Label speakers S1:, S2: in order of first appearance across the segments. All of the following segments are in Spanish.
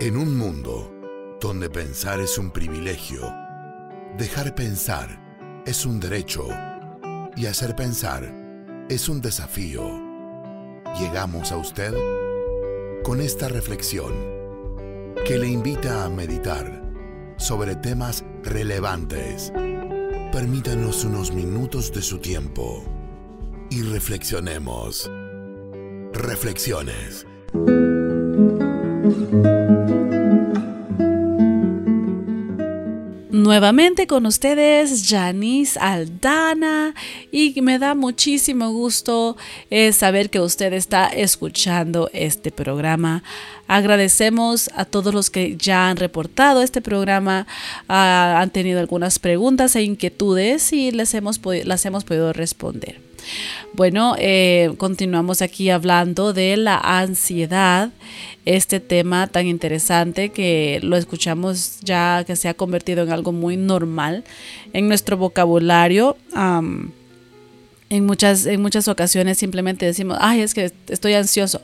S1: En un mundo donde pensar es un privilegio, dejar pensar es un derecho y hacer pensar es un desafío, llegamos a usted con esta reflexión que le invita a meditar sobre temas relevantes. Permítanos unos minutos de su tiempo y reflexionemos. Reflexiones.
S2: Nuevamente con ustedes, Janice Aldana, y me da muchísimo gusto eh, saber que usted está escuchando este programa. Agradecemos a todos los que ya han reportado este programa, han tenido algunas preguntas e inquietudes y les hemos, las hemos podido responder. Bueno, eh, continuamos aquí hablando de la ansiedad, este tema tan interesante que lo escuchamos ya que se ha convertido en algo muy normal en nuestro vocabulario. en, muchas, en muchas ocasiones simplemente decimos, ay, es que estoy ansioso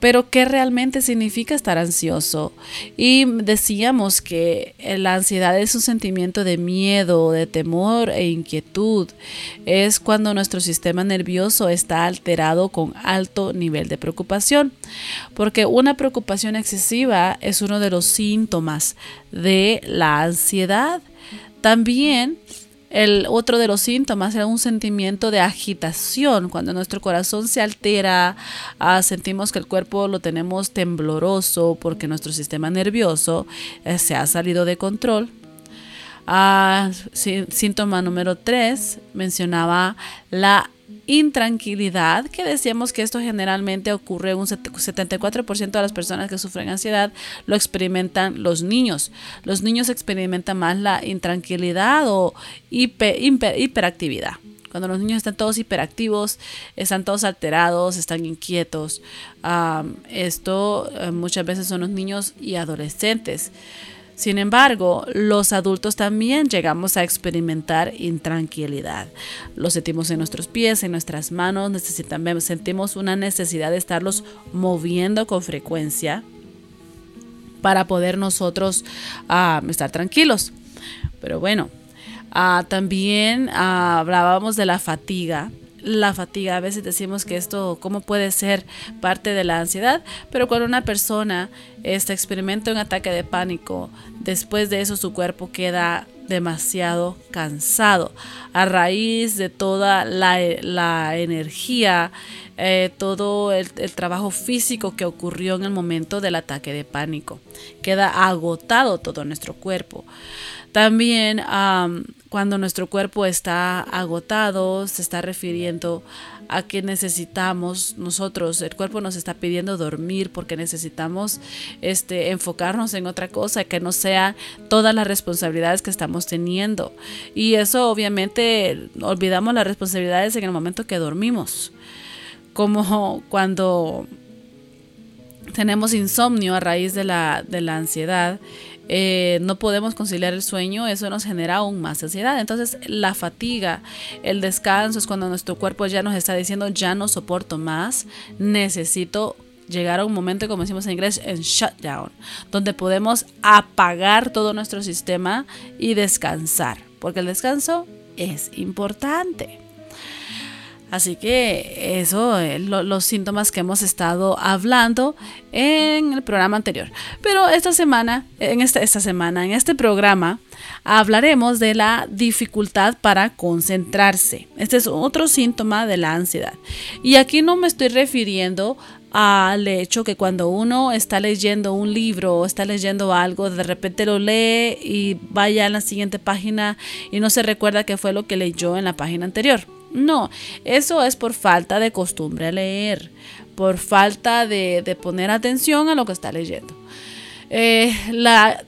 S2: pero ¿qué realmente significa estar ansioso? Y decíamos que la ansiedad es un sentimiento de miedo, de temor e inquietud. Es cuando nuestro sistema nervioso está alterado con alto nivel de preocupación, porque una preocupación excesiva es uno de los síntomas de la ansiedad. También el otro de los síntomas es un sentimiento de agitación. Cuando nuestro corazón se altera, ah, sentimos que el cuerpo lo tenemos tembloroso porque nuestro sistema nervioso eh, se ha salido de control. Ah, síntoma número 3 mencionaba la intranquilidad, que decíamos que esto generalmente ocurre un 74% de las personas que sufren ansiedad lo experimentan los niños. Los niños experimentan más la intranquilidad o hiperactividad. Cuando los niños están todos hiperactivos, están todos alterados, están inquietos. esto eh, muchas veces son los niños y adolescentes. Sin embargo, los adultos también llegamos a experimentar intranquilidad. Lo sentimos en nuestros pies, en nuestras manos, necesitamos, sentimos una necesidad de estarlos moviendo con frecuencia para poder nosotros ah, estar tranquilos. Pero bueno, ah, también ah, hablábamos de la fatiga la fatiga. A veces decimos que esto, ¿cómo puede ser parte de la ansiedad? Pero cuando una persona este, experimenta un ataque de pánico, después de eso su cuerpo queda demasiado cansado a raíz de toda la, energía, eh, todo el, trabajo físico que ocurrió en el momento del ataque de pánico. Queda agotado todo nuestro cuerpo. También cuando nuestro cuerpo está agotado, se está refiriendo a que necesitamos nosotros, el cuerpo nos está pidiendo dormir porque necesitamos este, enfocarnos en otra cosa, que no sea todas las responsabilidades que estamos teniendo. Y eso obviamente olvidamos las responsabilidades en el momento que dormimos, como cuando tenemos insomnio a raíz de la, de la ansiedad eh, no podemos conciliar el sueño, eso nos genera aún más ansiedad. Entonces la fatiga, el descanso es cuando nuestro cuerpo ya nos está diciendo ya no soporto más, necesito llegar a un momento, como decimos en inglés, en shutdown, donde podemos apagar todo nuestro sistema y descansar, porque el descanso es importante. Así que eso, es los síntomas que hemos estado hablando en el programa anterior. Pero esta semana, en esta, esta semana, en este programa, hablaremos de la dificultad para concentrarse. Este es otro síntoma de la ansiedad. Y aquí no me estoy refiriendo al hecho que cuando uno está leyendo un libro o está leyendo algo, de repente lo lee y vaya a la siguiente página y no se recuerda qué fue lo que leyó en la página anterior. No, eso es por falta de costumbre a leer, por falta de, poner atención a lo que está leyendo. Eh, la,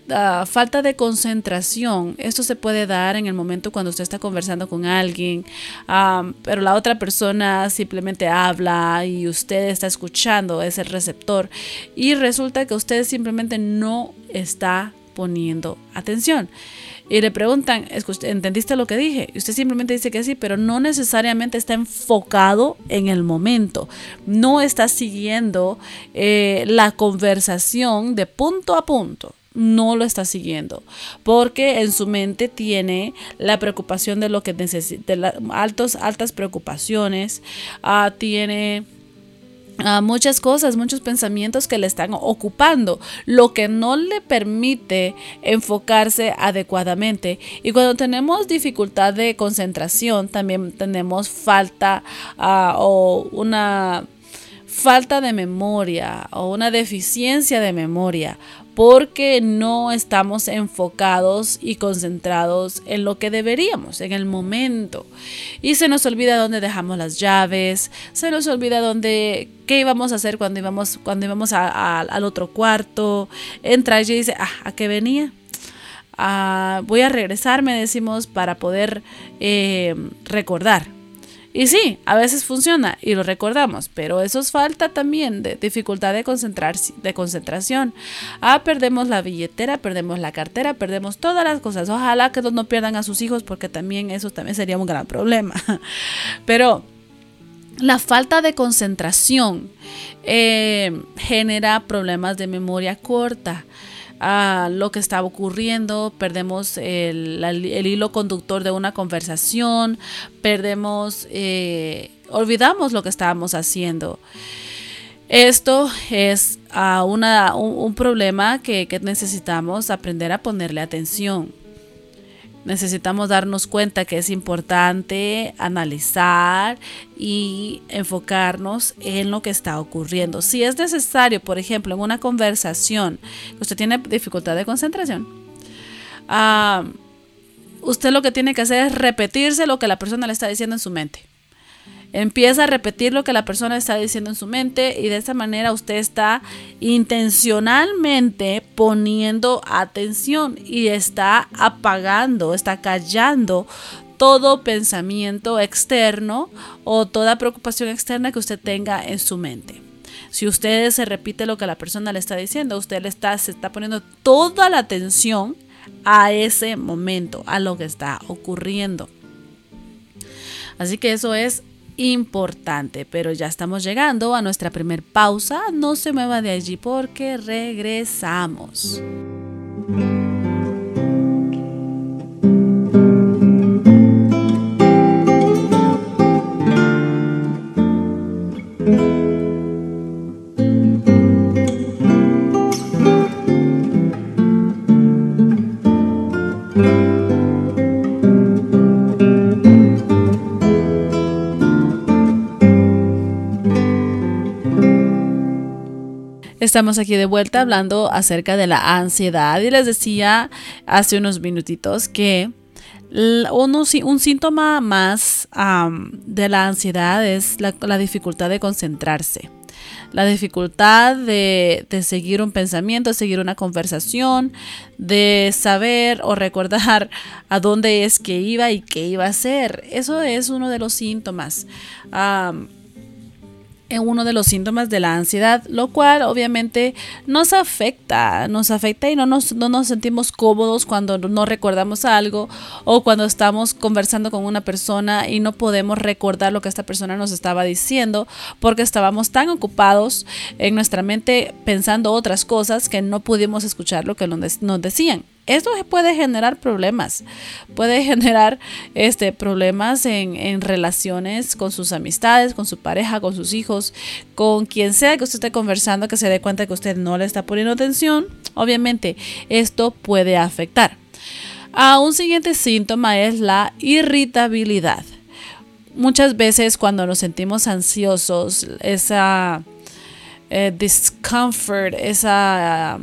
S2: falta de concentración, esto se puede dar en el momento cuando usted está conversando con alguien, pero la otra persona simplemente habla y usted está escuchando, es el receptor, y resulta que usted simplemente no está poniendo atención. Y le preguntan, ¿entendiste lo que dije? Y usted simplemente dice que sí, pero no necesariamente está enfocado en el momento. No está siguiendo eh, la conversación de punto a punto no lo está siguiendo porque en su mente tiene la preocupación de lo que necesita, altas preocupaciones, uh, tiene muchas cosas, muchos pensamientos que le están ocupando, lo que no le permite enfocarse adecuadamente. Y cuando tenemos dificultad de concentración, también tenemos falta ah, o una falta de memoria o una deficiencia de memoria porque no estamos enfocados y concentrados en lo que deberíamos, en el momento. Y se nos olvida dónde dejamos las llaves, se nos olvida dónde, qué íbamos a hacer cuando íbamos, cuando íbamos al otro cuarto. Entra y dice, ah, ¿a qué venía? Ah, voy a regresar, me decimos, para poder eh, recordar y sí, a veces funciona y lo recordamos, pero eso es falta también de dificultad de, concentrarse, de concentración. Ah, perdemos la billetera, perdemos la cartera, perdemos todas las cosas. Ojalá que no pierdan a sus hijos porque también eso también sería un gran problema. Pero la falta de concentración eh, genera problemas de memoria corta a lo que estaba ocurriendo, perdemos el, hilo conductor de una conversación, perdemos, eh, olvidamos lo que estábamos haciendo. Esto es uh, una, un, problema que necesitamos aprender a ponerle atención. Necesitamos darnos cuenta que es importante analizar y enfocarnos en lo que está ocurriendo. Si es necesario, por ejemplo, en una conversación, usted tiene dificultad de concentración, ah, usted lo que tiene que hacer es repetirse lo que la persona le está diciendo en su mente. Empieza a repetir lo que la persona está diciendo en su mente y de esa manera usted está intencionalmente poniendo atención y está apagando, está callando todo pensamiento externo o toda preocupación externa que usted tenga en su mente. Si usted se repite lo que la persona le está diciendo, usted le está, se está poniendo toda la atención a ese momento, a lo que está ocurriendo. Así que eso es importante. Pero ya estamos llegando a nuestra primer pausa. No se mueva de allí porque regresamos. Estamos aquí de vuelta hablando acerca de la ansiedad y les decía hace unos minutitos que un síntoma más de la ansiedad es la, dificultad de concentrarse. La dificultad de, de, seguir un pensamiento, seguir una conversación, de saber o recordar a dónde es que iba y qué iba a hacer. Eso es uno de los síntomas uno de los síntomas de la ansiedad, lo cual obviamente nos afecta, nos afecta y no nos, no nos sentimos cómodos cuando no recordamos algo o cuando estamos conversando con una persona y no podemos recordar lo que esta persona nos estaba diciendo porque estábamos tan ocupados en nuestra mente pensando otras cosas que no pudimos escuchar lo que nos decían esto puede generar problemas, puede generar este, problemas en, en, relaciones con sus amistades, con su pareja, con sus hijos, con quien sea que usted esté conversando, que se dé cuenta que usted no le está poniendo atención. Obviamente, esto puede afectar. A un siguiente síntoma es la irritabilidad. Muchas veces cuando nos sentimos ansiosos, esa eh, discomfort, esa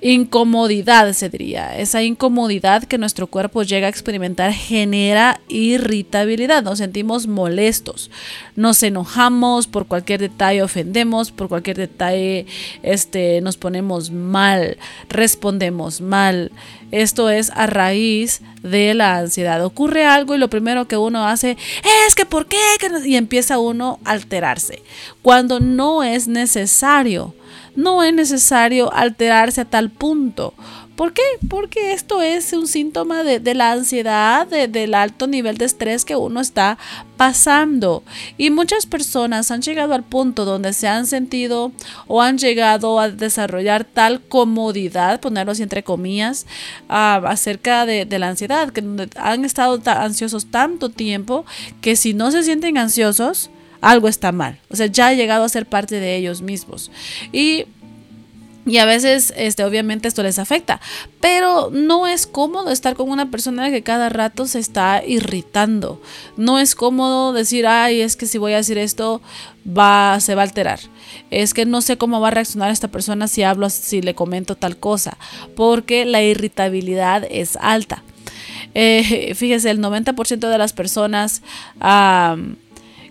S2: incomodidad, se diría. Esa incomodidad que nuestro cuerpo llega a experimentar genera irritabilidad. Nos sentimos molestos, nos enojamos por cualquier detalle, ofendemos por cualquier detalle, este, nos ponemos mal, respondemos mal. Esto es a raíz de la ansiedad. Ocurre algo y lo primero que uno hace es que ¿por qué? Y empieza uno a alterarse cuando no es necesario no es necesario alterarse a tal al punto. ¿Por qué? Porque esto es un síntoma de, la ansiedad, del alto nivel de estrés que uno está pasando. Y muchas personas han llegado al punto donde se han sentido o han llegado a desarrollar tal comodidad, ponerlo así entre comillas, acerca de, de, la ansiedad, que han estado ansiosos tanto tiempo que si no se sienten ansiosos, algo está mal. O sea, ya ha llegado a ser parte de ellos mismos. Y y a veces, este, obviamente, esto les afecta. Pero no es cómodo estar con una persona que cada rato se está irritando. No es cómodo decir, ay, es que si voy a decir esto, va, se va a alterar. Es que no sé cómo va a reaccionar esta persona si hablo, si le comento tal cosa. Porque la irritabilidad es alta. Eh, fíjese, el 90% de las personas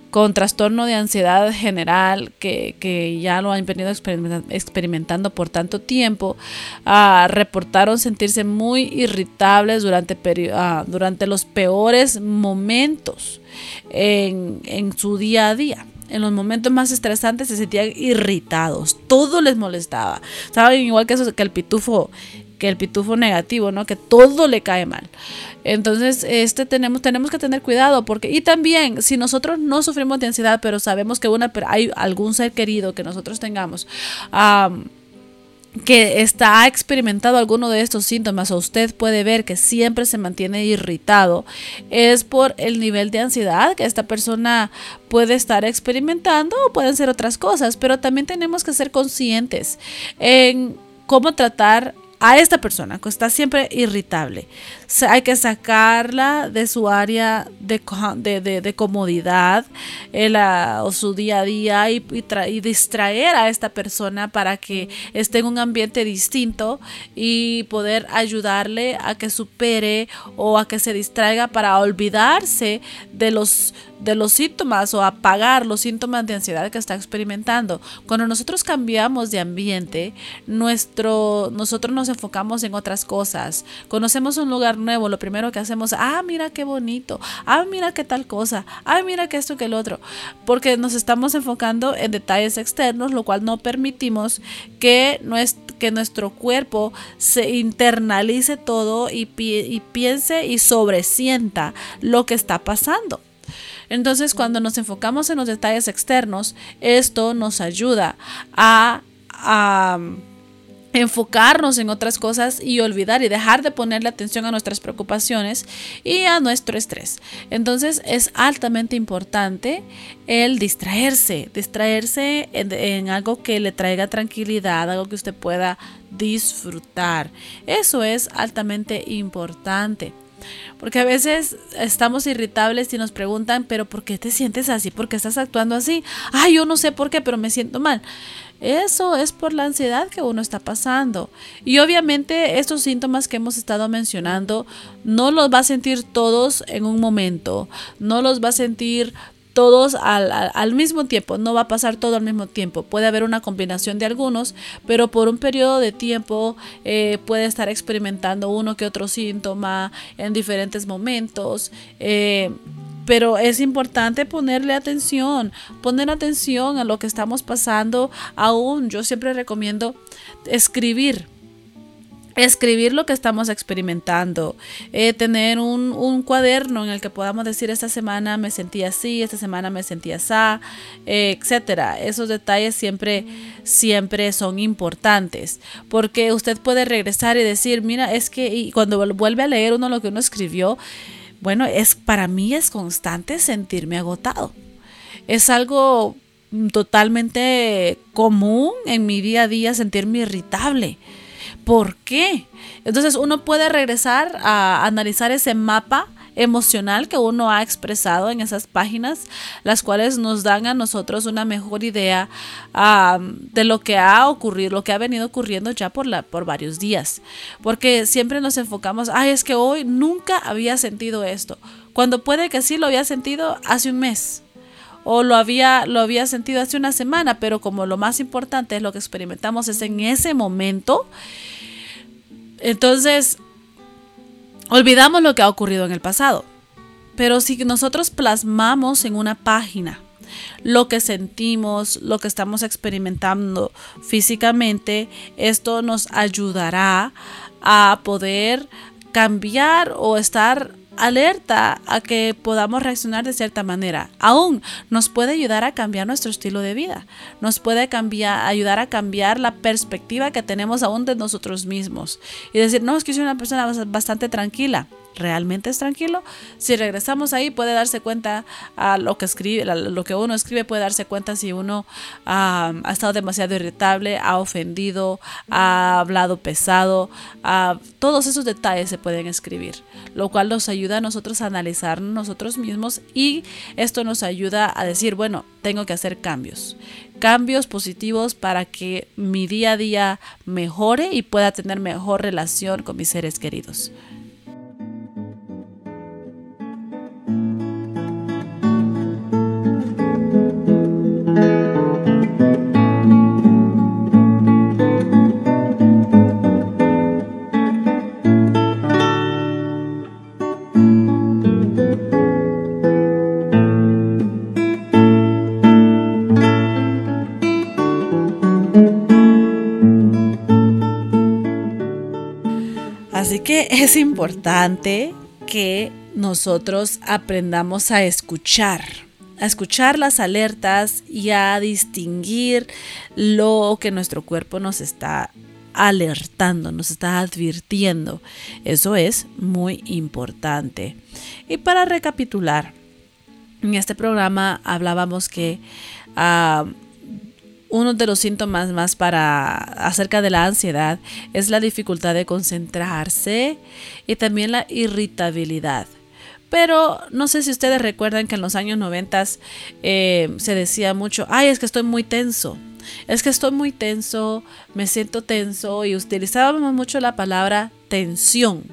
S2: con trastorno de ansiedad general que, ya lo han venido experimentando por tanto tiempo, reportaron sentirse muy irritables durante, ah, durante los peores momentos en, en su día a día en los momentos más estresantes se sentían irritados, todo les molestaba. Saben igual que que el pitufo que el pitufo negativo, ¿no? Que todo le cae mal. Entonces, este tenemos, tenemos que tener cuidado porque, y también, si nosotros no sufrimos de ansiedad, pero sabemos que hay algún ser querido que nosotros tengamos, que está ha experimentado alguno de estos síntomas o usted puede ver que siempre se mantiene irritado es por el nivel de ansiedad que esta persona puede estar experimentando o pueden ser otras cosas pero también tenemos que ser conscientes en cómo tratar a esta persona que está siempre irritable. Hay que sacarla de su área de, de, comodidad o su día a día y, distraer a esta persona para que esté en un ambiente distinto y poder ayudarle a que supere o a que se distraiga para olvidarse de los de los síntomas o apagar los síntomas de ansiedad que está experimentando. Cuando nosotros cambiamos de ambiente, nuestro, nosotros nos enfocamos en otras cosas. Conocemos un lugar nuevo, lo primero que hacemos, ah, mira qué bonito, ah, mira qué tal cosa, ah, mira que esto que el otro, porque nos estamos enfocando en detalles externos, lo cual no permitimos que nuestro que nuestro cuerpo se internalice todo y, y piense y sobresienta lo que está pasando. Entonces, cuando nos enfocamos en los detalles externos, esto nos ayuda a, enfocarnos en otras cosas y olvidar y dejar de ponerle atención a nuestras preocupaciones y a nuestro estrés. Entonces es altamente importante el distraerse, distraerse en, algo que le traiga tranquilidad, algo que usted pueda disfrutar. Eso es altamente importante. Porque a veces estamos irritables y nos preguntan, pero ¿por qué te sientes así? ¿Por qué estás actuando así? Ay, yo no sé por qué, pero me siento mal. Eso es por la ansiedad que uno está pasando. Y obviamente estos síntomas que hemos estado mencionando no los va a sentir todos en un momento. No los va a sentir todos al, mismo tiempo, no va a pasar todo al mismo tiempo, puede haber una combinación de algunos, pero por un periodo de tiempo eh, puede estar experimentando uno que otro síntoma en diferentes momentos. Eh, pero es importante ponerle atención, poner atención a lo que estamos pasando aún. Yo siempre recomiendo escribir escribir lo que estamos experimentando, eh, tener un, cuaderno en el que podamos decir esta semana me sentí así, esta semana me sentí así, eh, etcétera. Esos detalles siempre, siempre son importantes porque usted puede regresar y decir, mira, es que cuando vuelve a leer uno lo que uno escribió, bueno, es para mí es constante sentirme agotado. Es algo totalmente común en mi día a día sentirme irritable ¿Por qué? Entonces uno puede regresar a analizar ese mapa emocional que uno ha expresado en esas páginas, las cuales nos dan a nosotros una mejor idea de lo que ha ocurrido, lo que ha venido ocurriendo ya por, la, por varios días. Porque siempre nos enfocamos, ay, es que hoy nunca había sentido esto, cuando puede que sí lo había sentido hace un mes o lo había, lo había sentido hace una semana, pero como lo más importante es lo que experimentamos es en ese momento, entonces, olvidamos lo que ha ocurrido en el pasado. Pero si nosotros plasmamos en una página lo que sentimos, lo que estamos experimentando físicamente, esto nos ayudará a poder cambiar o estar alerta a que podamos reaccionar de cierta manera. Aún nos puede ayudar a cambiar nuestro estilo de vida. Nos puede cambiar, ayudar a cambiar la perspectiva que tenemos aún de nosotros mismos. Y decir, no, es que soy una persona bastante tranquila realmente es tranquilo. Si regresamos ahí puede darse cuenta a lo que escribe, lo que uno escribe puede darse cuenta si uno ha estado demasiado irritable, ha ofendido, ha hablado pesado, todos esos detalles se pueden escribir, lo cual nos ayuda a nosotros a analizar nosotros mismos y esto nos ayuda a decir, bueno, tengo que hacer cambios cambios positivos para que mi día a día mejore y pueda tener mejor relación con mis seres queridos. Es importante que nosotros aprendamos a escuchar, a escuchar las alertas y a distinguir lo que nuestro cuerpo nos está alertando, nos está advirtiendo. Eso es muy importante. Y para recapitular, en este programa hablábamos que ah, uno de los síntomas más para acerca de la ansiedad es la dificultad de concentrarse y también la irritabilidad. Pero no sé si ustedes recuerdan que en los años 90 eh, se decía mucho, ay, es que estoy muy tenso, es que estoy muy tenso, me siento tenso y utilizábamos mucho la palabra tensión.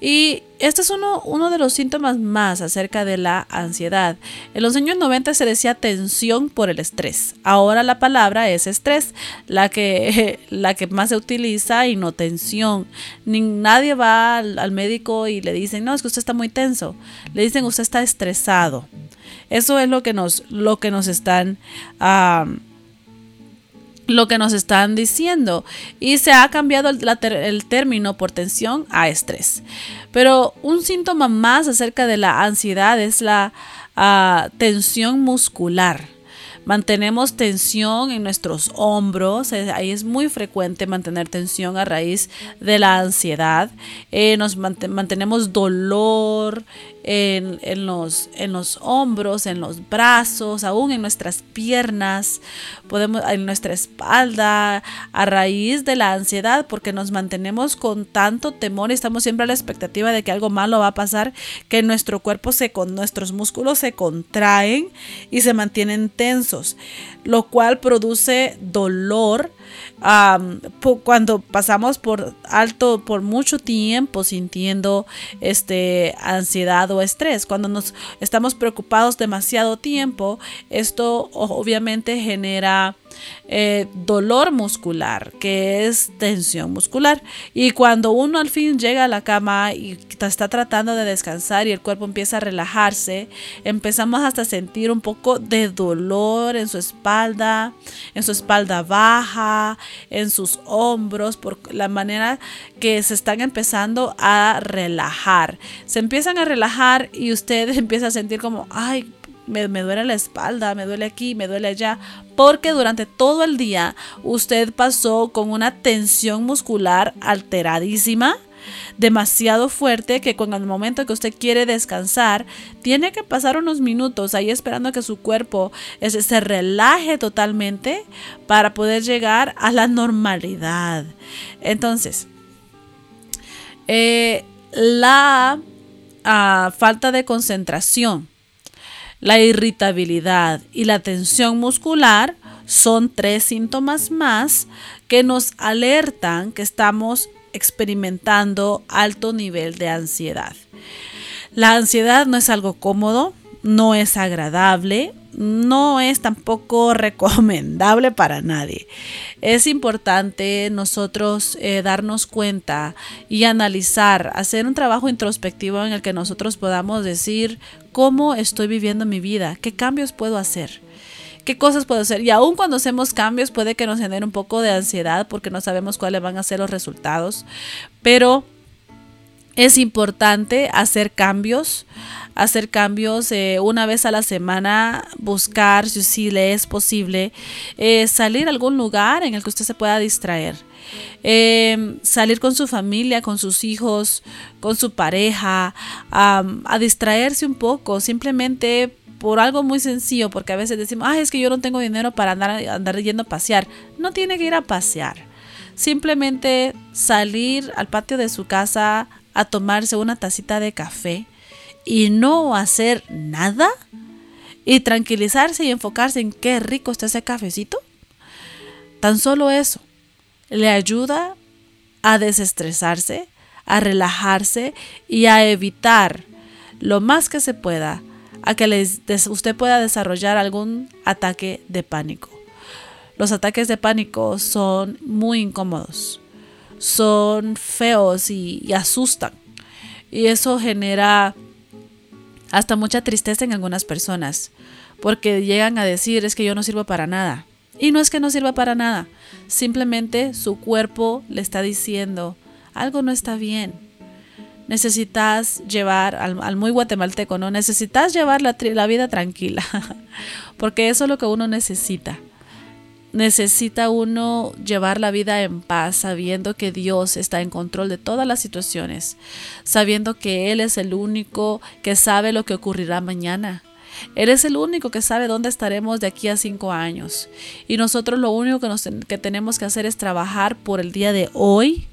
S2: Y este es uno, uno, de los síntomas más acerca de la ansiedad. En los años 90 se decía tensión por el estrés. Ahora la palabra es estrés, la que, la que más se utiliza y no tensión. Ni, nadie va al, médico y le dicen, no, es que usted está muy tenso. Le dicen, usted está estresado. Eso es lo que nos, lo que nos están... lo que nos están diciendo y se ha cambiado el, término por tensión a estrés. Pero un síntoma más acerca de la ansiedad es la ah, tensión muscular. Mantenemos tensión en nuestros hombros, ahí es muy frecuente mantener tensión a raíz de la ansiedad. Eh, nos mantenemos dolor, en, los, en los hombros, en los brazos, aún en nuestras piernas, podemos, en nuestra espalda, a raíz de la ansiedad, porque nos mantenemos con tanto temor y estamos siempre a la expectativa de que algo malo va a pasar, que nuestro cuerpo se con nuestros músculos se contraen y se mantienen tensos, lo cual produce dolor cuando pasamos por alto por mucho tiempo sintiendo este ansiedad o estrés cuando nos estamos preocupados demasiado tiempo esto obviamente genera eh, dolor muscular, que es tensión muscular. Y cuando uno al fin llega a la cama y está tratando de descansar y el cuerpo empieza a relajarse, empezamos hasta a sentir un poco de dolor en su espalda, en su espalda baja, en sus hombros, por la manera que se están empezando a relajar. Se empiezan a relajar y usted empieza a sentir como, ay, me, duele la espalda, me duele aquí, me duele allá, porque durante todo el día usted pasó con una tensión muscular alteradísima demasiado fuerte que con el momento que usted quiere descansar, tiene que pasar unos minutos ahí esperando que su cuerpo se relaje totalmente para poder llegar a la normalidad. Entonces, eh, la ah, falta de concentración la irritabilidad y la tensión muscular son tres síntomas más que nos alertan que estamos experimentando alto nivel de ansiedad. La ansiedad no es algo cómodo, no es agradable, no es tampoco recomendable para nadie. Es importante nosotros eh, darnos cuenta y analizar, hacer un trabajo introspectivo en el que nosotros podamos decir cómo estoy viviendo mi vida, qué cambios puedo hacer qué cosas puedo hacer. Y aún cuando hacemos cambios puede que nos genere un poco de ansiedad porque no sabemos cuáles van a ser los resultados. Pero es importante hacer cambios, hacer cambios eh, una vez a la semana, buscar si, le es posible, eh, salir a algún lugar en el que usted se pueda distraer. Em, salir con su familia, con sus hijos, con su pareja, a distraerse un poco, simplemente por algo muy sencillo, porque a veces decimos, ah, es que yo no tengo dinero para andar, andar yendo a pasear. No tiene que ir a pasear. Simplemente salir al patio de su casa a tomarse una tacita de café y no hacer nada y tranquilizarse y enfocarse en qué rico está ese cafecito. Tan solo eso le ayuda a desestresarse, a relajarse y a evitar lo más que se pueda a que usted pueda desarrollar algún ataque de pánico. Los ataques de pánico son muy incómodos, son feos y, asustan. Y eso genera hasta mucha tristeza en algunas personas, porque llegan a decir es que yo no sirvo para nada. Y no es que no sirva para nada, simplemente su cuerpo le está diciendo algo no está bien necesitas llevar al, muy guatemalteco, ¿no? Necesitas llevar la, la vida tranquila, porque eso es lo que uno necesita. Necesita uno llevar la vida en paz, sabiendo que Dios está en control de todas las situaciones, sabiendo que Él es el único que sabe lo que ocurrirá mañana. Él es el único que sabe dónde estaremos de aquí a cinco años. Y nosotros lo único que, nos, tenemos que hacer es trabajar por el día de hoy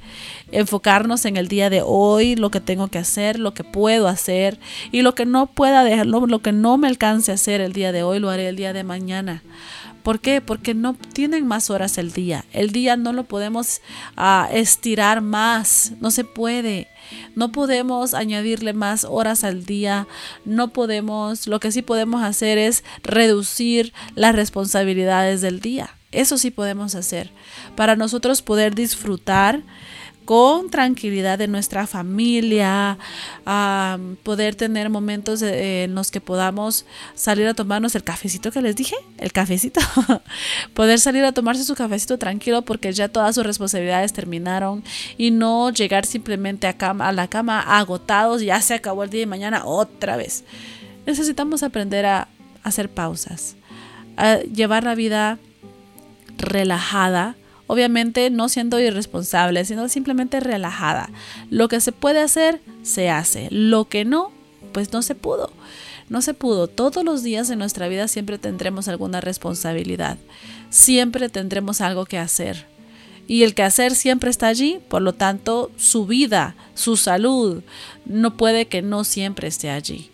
S2: enfocarnos en el día de hoy, lo que tengo que hacer, lo que puedo hacer y lo que no pueda dejar, lo, que no me alcance a hacer el día de hoy, lo haré el día de mañana. ¿Por qué? Porque no tienen más horas el día. El día no lo podemos ah, estirar más, no se puede. No podemos añadirle más horas al día, no podemos, lo que sí podemos hacer es reducir las responsabilidades del día. Eso sí podemos hacer para nosotros poder disfrutar con tranquilidad de nuestra familia, poder tener momentos en los que podamos salir a tomarnos el cafecito que les dije, el cafecito, poder salir a tomarse su cafecito tranquilo porque ya todas sus responsabilidades terminaron y no llegar simplemente a, a la cama agotados, ya se acabó el día y mañana otra vez. Necesitamos aprender a hacer pausas, a llevar la vida relajada, Obviamente no siendo irresponsable, sino simplemente relajada. Lo que se puede hacer, se hace. Lo que no, pues no se pudo. No se pudo. Todos los días de nuestra vida siempre tendremos alguna responsabilidad. Siempre tendremos algo que hacer. Y el que hacer siempre está allí, por lo tanto, su vida, su salud, no puede que no siempre esté allí.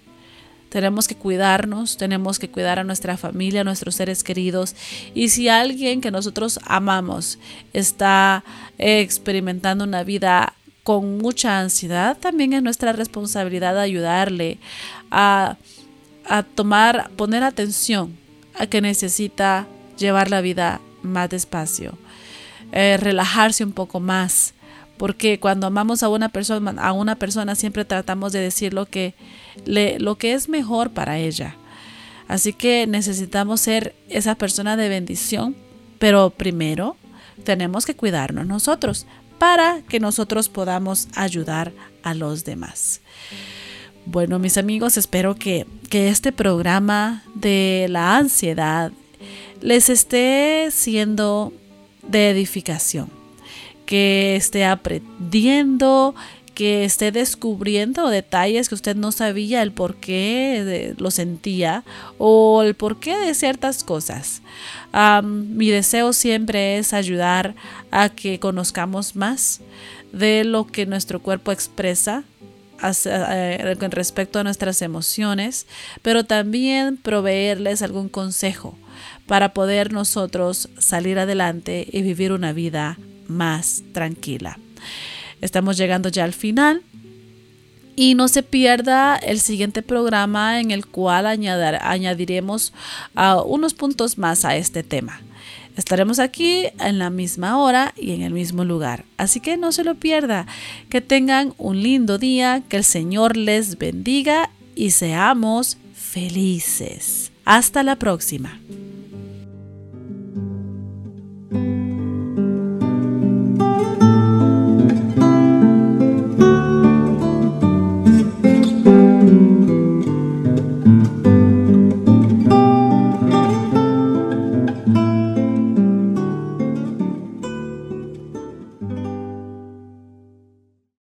S2: Tenemos que cuidarnos, tenemos que cuidar a nuestra familia, a nuestros seres queridos. Y si alguien que nosotros amamos está experimentando una vida con mucha ansiedad, también es nuestra responsabilidad ayudarle a, tomar, poner atención a que necesita llevar la vida más despacio, eh, relajarse un poco más, porque cuando amamos a una persona, a una persona siempre tratamos de decir lo que, lo que es mejor para ella. Así que necesitamos ser esa persona de bendición, pero primero tenemos que cuidarnos nosotros para que nosotros podamos ayudar a los demás. Bueno, mis amigos, espero que, que este programa de la ansiedad les esté siendo de edificación que esté aprendiendo, que esté descubriendo detalles que usted no sabía el por qué lo sentía o el porqué de ciertas cosas. mi deseo siempre es ayudar a que conozcamos más de lo que nuestro cuerpo expresa eh, con respecto a nuestras emociones, pero también proveerles algún consejo para poder nosotros salir adelante y vivir una vida más tranquila. Estamos llegando ya al final Y no se pierda el siguiente programa en el cual añadiremos uh, unos puntos más a este tema. Estaremos aquí en la misma hora y en el mismo lugar. Así que no se lo pierda. Que tengan un lindo día, que el Señor les bendiga y seamos felices. Hasta la próxima.